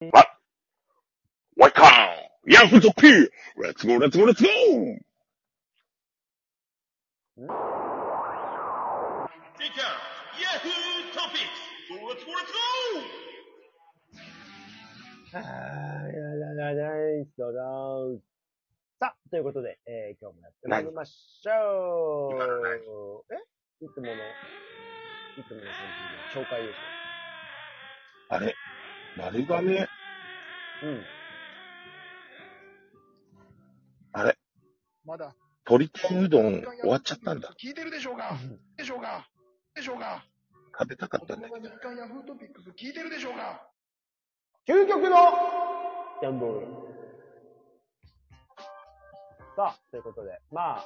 わっわいかんヤフゾピーレッツゴーレレッツゴーレッツゴーレッツゴーあーやだだだいストダウンさあ、ということで、えー、今日もやってまいりましょうえいつもの、いつもの感じで紹介をあれ丸亀？よ。うん。あれ？まだ。鳥天うどん終わっちゃったんだ。聞いてるでしょうか？でしょうか？でしょうか？食べたかったんだけど。ヤフートピックス聞いてるでしょうか？究極のヤンボール。さあ、ということで、まあ、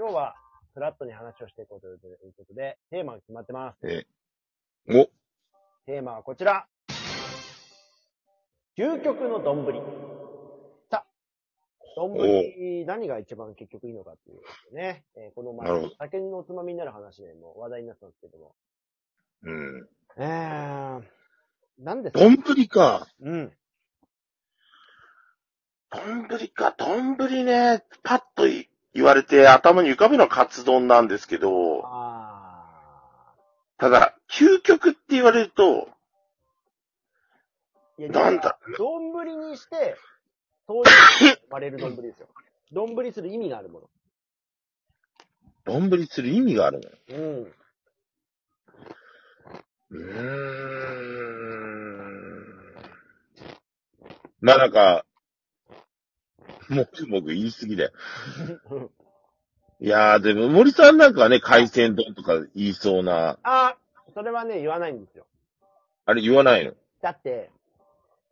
今日はフラットに話をしていこうということで、テーマが決まってます。えお、テーマはこちら。究極の丼。さあ、丼、何が一番結局いいのかっていうことでね。えーこの前酒のおつまみになる話でも話題になったんですけども。うん。えー、何ですか？丼か。うん。丼か、丼ね、パッとい言われて頭に浮かぶのはカツ丼なんですけど、あただ、究極って言われると、ー。いやなんだ丼にして、そういう割れる丼ですよ。丼する意味があるもの。丼する意味があるの？よ。うん。うーん。まあなんか、もくもく言い過ぎだよ。いやー、でも森さんなんかはね、海鮮丼とか言いそうな、あー、それはね、言わないんですよ。あれ言わないの？だって、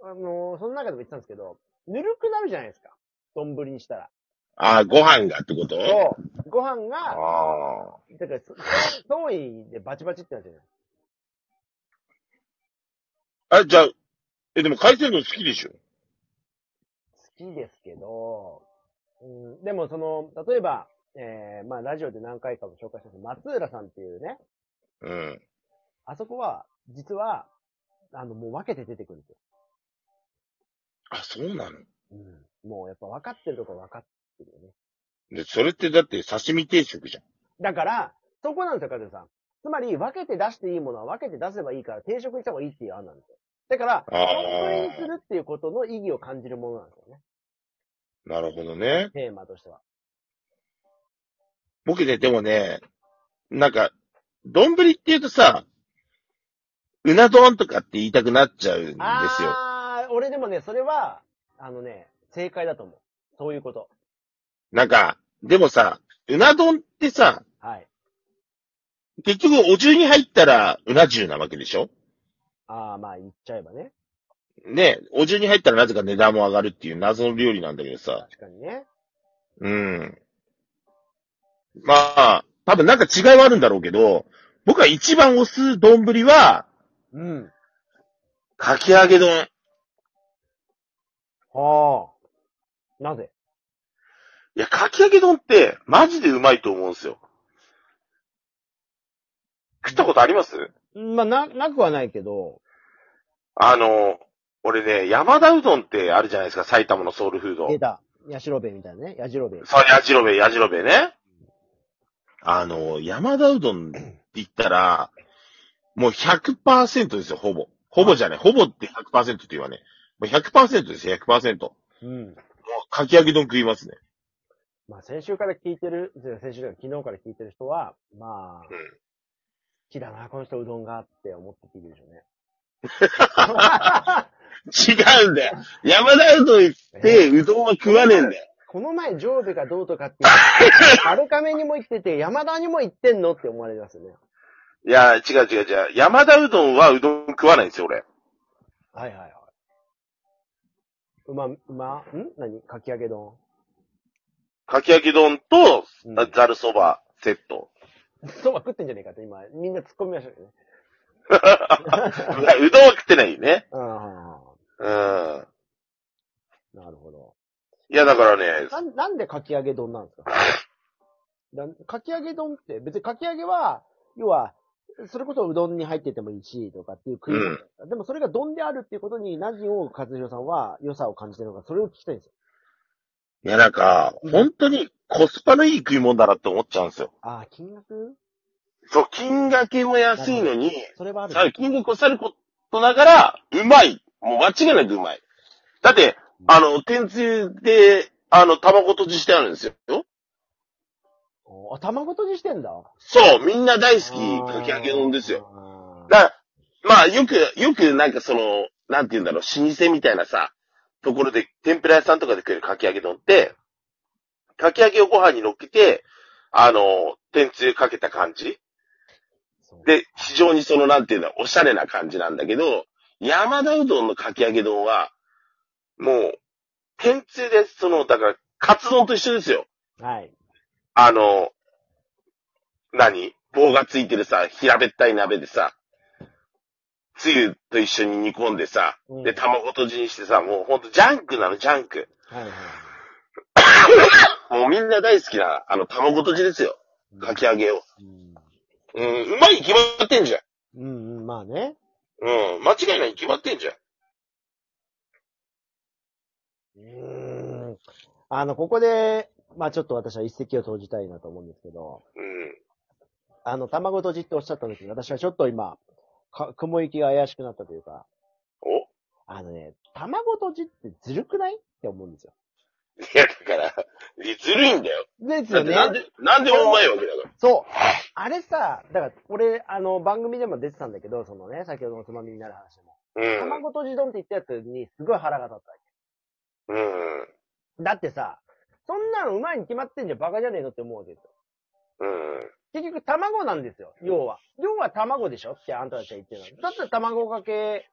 あのーその中でも言ってたんですけど、ぬるくなるじゃないですか。丼にしたら。ああ、ご飯がってこと？そう。ご飯が、ああ。だから、そ遠いでバチバチってなっちゃうじゃないあ、じゃあ、え、でも海鮮丼好きでしょ？好きですけど、うん、でもその、例えば、えー、まあラジオで何回かも紹介した松浦さんっていうね、うん。あそこは、実は、あの、もう分けて出てくるんですよ。あ、そうなの？うん。もうやっぱ分かってるとこ分かってるよね。で、それってだって刺身定食じゃん。だから、そこなんですよ、カズさん。つまり、分けて出していいものは分けて出せばいいから、定食にした方がいいっていう案なんですよ。だから、あー丼にするっていうことの意義を感じるものなんですよね。なるほどね。テーマとしては。僕ね、でもね、なんか、丼って言うとさ、うな丼とかって言いたくなっちゃうんですよ。俺でもね、それは、あのね、正解だと思う。そういうこと。なんか、でもさ、うな丼ってさ、はい。結局お重に入ったらうな重なわけでしょ？あー、まあ言っちゃえばね。ね、お重に入ったらなぜか値段も上がるっていう謎の料理なんだけどさ。確かにね。うん。まあ、多分なんか違いはあるんだろうけど、僕は一番推す丼は、うん。かき揚げ丼。はあ。なぜ？いや、かき揚げ丼って、マジでうまいと思うんですよ。食ったことあります？まあ、な、なくはないけど、あの、俺ね、山田うどんってあるじゃないですか、埼玉のソウルフード。出た。ヤシロベみたいなね。ヤジロベ。そう、やじろべえ、やじろべえね。あの、山田うどんって言ったら、もう100%ですよ、ほぼ。ほぼじゃない。ほぼって100%って言わね。100%ですよ、100%。もう、うん。かき揚げ丼食いますね。まあ、先週から聞いてる、先週か昨日から聞いてる人は、まあ、うん好きだな、この人うどんがって思って聞いてるでしょうね。違うんだよ。山田うどん行って、うどんは食わねえんだよ。この前、上部がどうとかって言って、丸亀にも行ってて、山田にも行ってんのって思われますよね。いや、違う違う違う。山田うどんはうどん食わないんですよ、俺。はいはいはい。うま、うま、ん？何？かき揚げ丼。かき揚げ丼とうん、ざるそばセット。そば食ってんじゃねえかって今、みんな突っ込みましたけどね。うどんは食ってないね。あうん。あ、なるほど。いや、だからね、なん、なんでかき揚げ丼なんですか？なんかき揚げ丼って、別にかき揚げは、要は、それこそうどんに入っててもいいし、とかっていう食い物だった。でもそれが丼であるっていうことに何を和弘さんは良さを感じてるのか、それを聞きたいんですよ。いや、なんか、本当にコスパのいい食い物だなって思っちゃうんですよ。ああ、金額？そう、金額も安いのに、それはある。さ金額をさることながら、うまい。もう間違いなくうまい。だって、あの、天つゆで、あの、卵とじしてあるんですよ。おあ、卵とじしてんだ。そう、みんな大好き、かき揚げ丼ですよ。よ。だからまあ、よく、よくなんかその、なんて言うんだろう、老舗みたいなさ、ところで、天ぷら屋さんとかで食えるかき揚げ丼って、かき揚げをご飯に乗っけて、あの、天つゆかけた感じそうで、非常にその、なんていうんだ、おしゃれな感じなんだけど、山田うどんのかき揚げ丼は、もう、天つゆで、その、だから、カツ丼と一緒ですよ。はい。あの、何？棒がついてるさ、平べったい鍋でさ、つゆと一緒に煮込んでさ、うんで、卵とじにしてさ、もうほんとジャンクなの、ジャンク。はいはい。もうみんな大好きな、あの、卵とじですよ。かき揚げを。うん。うん、うまいに決まってんじゃん。うん、うん、まあね。うん、間違いないに決まってんじゃん。うーん。あの、ここで、まあちょっと私は一石を投じたいなと思うんですけど、うん。あの、卵とじっておっしゃったんですけど、私はちょっと今、か雲行きが怪しくなったというか、お？あのね、卵とじってずるくないって思うんですよ。いや、だから、ずるいんだよ。ですよね。だってなんで、なんでもうまいわけだから。そう。あれさ、だから、俺、あの、番組でも出てたんだけど、そのね、先ほどのつまみになる話でも。うん。卵とじ丼って言ったやつにすごい腹が立ったわうん。け。だってさ、そんなのうまいに決まってんじゃん、バカじゃねえのって思うわけですよ。うん。結局卵なんですよ、要は。要は卵でしょってあんたたちは言ってるの。だったら卵かけ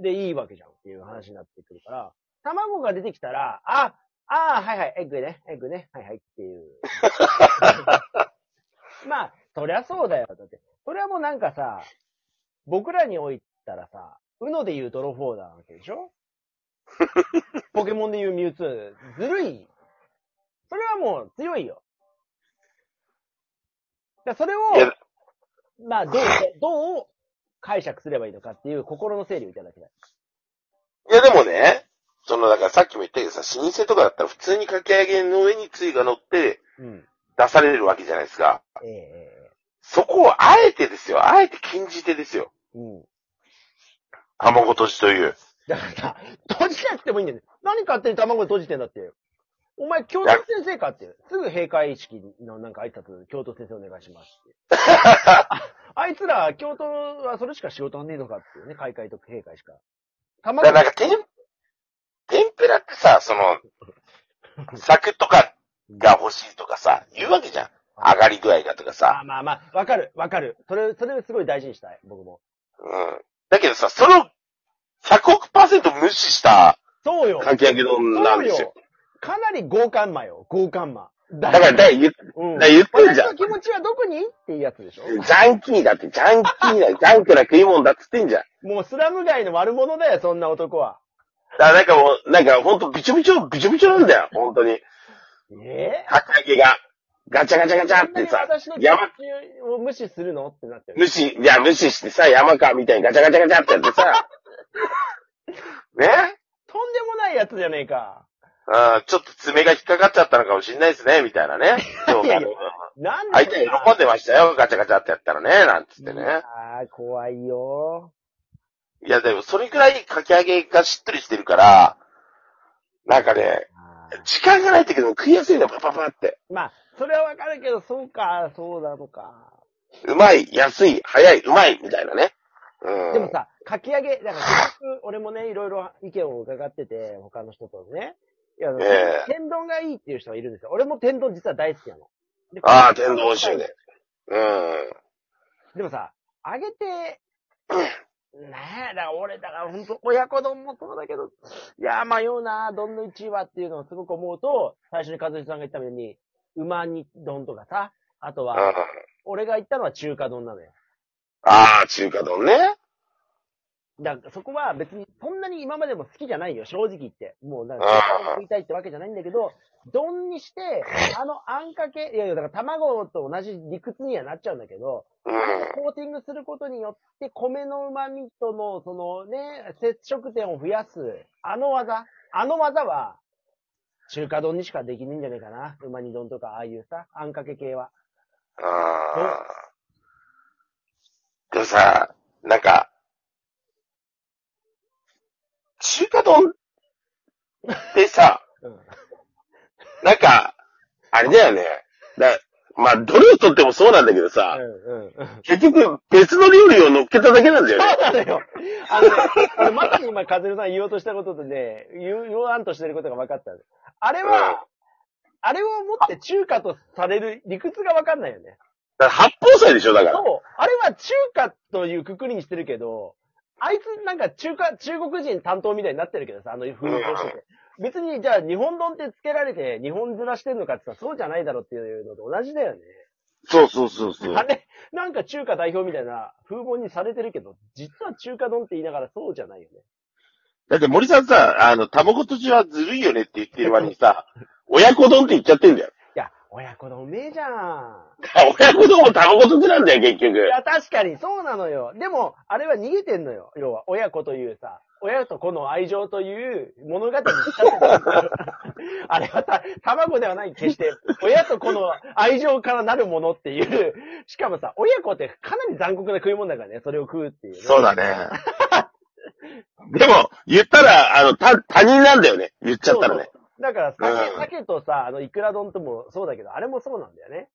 でいいわけじゃんっていう話になってくるから、卵が出てきたら、あ、ああ、はいはい、エッグね、エッグね、はいはいっていう。まあ、そりゃそうだよ。だって、それはもうなんかさ、僕らにおいたらさ、ウノで言うドロフォーダーなわけでしょ？ポケモンで言うミュウツー。ずるい。それはもう強いよ。だからそれをいや、まあ、どうどう解釈すればいいのかっていう心の整理をいただきたい。いや、でもね、その、だからさっきも言ったけどさ、老舗とかだったら普通にかき揚げの上につゆが乗ってうん。出されるわけじゃないですか。えええそこをあえてですよ。あえて禁じてですよ。えうん。卵とじという。だからさ、閉じなくてもいいんだよね。何勝手に卵で閉じてんだって。お前、教頭先生かって。すぐ閉会式のなんか挨拶、教頭先生お願いしますって。あ あいつら、教頭はそれしか仕事がねえのかっていうね、開会と閉会しか。だ卵からなんか、天、天ぷらってさ、その、柵とかが欲しいとかさ、言うわけじゃん。上がり具合がとかあさ。まあまあ、わかる、わかる。それ、それすごい大事にしたい、僕も。うん。だけどさ、それを100億パーセント無視したそうよ。かき揚げ丼なんですよ。かなり強姦魔よ、強姦魔。だだから、だから言っうん。だから言ってんじゃの気持ちはどこにっていうやつでしょ？ジャンキーだって、ジャンキーだ、ジャンクな食い物だっつってんじゃん。もうスラム街の悪者だよ、そんな男は。だからなんかもう、なんかほんとびちょびちょ、びちょびちょなんだよ、ほんとに。え？えかき揚げが。ガチャガチャガチャってさ私の、気山、を無視するの？ってなってる。無視、いや、無視してさ、山川みたいにガチャガチャガチャってやってさ、ね？とんでもないやつじゃねえか。あーちょっと爪が引っかかっちゃったのかもしんないですね、みたいなね。そういやなんで相手は喜んでましたよ、ガチャガチャってやったらね、なんつってね。ああ、怖いよ。いや、でもそれくらいかき揚げがしっとりしてるから、なんかね、時間がないってけど食いやすいの、パパパって。まあ、それはわかるけど、そうか、そうなのか。うまい、安い、早い、うまい、みたいなね。うん。でもさ、かき揚げ、だから結局、俺もね、いろいろ意見を伺ってて、他の人とね。いや、ええ天丼がいいっていう人がいるんですよ。俺も天丼実は大好きなの。でああ、天丼美味しいね。。うん。でもさ、揚げて、ねえ、だから俺、だから本当親子丼もそうだけど、いや、迷うな、丼の1位はっていうのをすごく思うと、最初に和志さんが言ったように、馬煮丼とかさ、あとうんは、俺が言ったのは中華丼なのよ。ああ、中華丼ね。だからそこは別にそんなに今までも好きじゃないよ、正直言って。もう、なんか、食いたいってわけじゃないんだけど、丼にして、あのあんかけ、いやいや、だから卵と同じ理屈にはなっちゃうんだけど、うん。コーティングすることによって、米の旨味との、そのね、接触点を増やす、あの技、あの技は、中華丼にしかできないんじゃないかな。馬煮丼とか、ああいうさ、あんかけ系は。もさ、なんか、中華丼ってさ、うん。なんか、あれだよね。だまあ、どれをとってもそうなんだけどさ、うん、うん。結局別の料理を乗っけただけなんだよね。そうなのよ。あのね、俺まさに今、カズルさん言おうとしたことでね、言う言わんとしてることが分かったの。あれは、あれをもって中華とされる理屈が分かんないよね。だから八宝菜でしょ、だから。そう。あれは中華というくくりにしてるけど、あいつなんか中華、中国人担当みたいになってるけどさ、あの風貌してて。別にじゃあ日本丼ってつけられて日本面してんのかってさ、そうじゃないだろっていうのと同じだよね。そうそうそうそう。あれ、なんか中華代表みたいな風貌にされてるけど、実は中華丼って言いながらそうじゃないよね。だって森さんさ、あの、卵とじはずるいよねって言ってる割にさ、親子丼って言っちゃってんだよ。親子丼うめえじゃん。親子丼も卵とじなんだよ、結局い。や、確かにそうなのよ。でも、あれは逃げてんのよ。要は、親子というさ、親と子の愛情という物語に あれはた、卵ではない、決して。親と子の愛情からなるものっていう。しかもさ、親子ってかなり残酷な食い物だからね、それを食うっていう、ね。そうだね。でも、言ったら、あの、た、他人なんだよね。言っちゃったらね。そうそうだから、うん鮭、鮭とさ、あの、イクラ丼ともそうだけど、あれもそうなんだよね。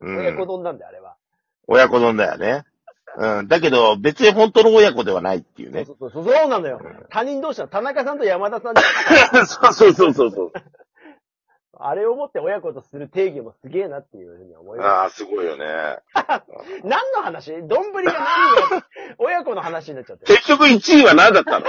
うん親子丼なんだよ、あれは。親子丼だよね。うん。だけど、別に本当の親子ではないっていうね。そうそうそう、そうなのよ。他人同士の田中さんと山田さんで そうそうそうそうそう。あれをもって親子とする定義もすげえなっていうふうに思いまああ、すごいよね。す。何の話？丼が何が親子の話になっちゃってる。結局1位は何だったの？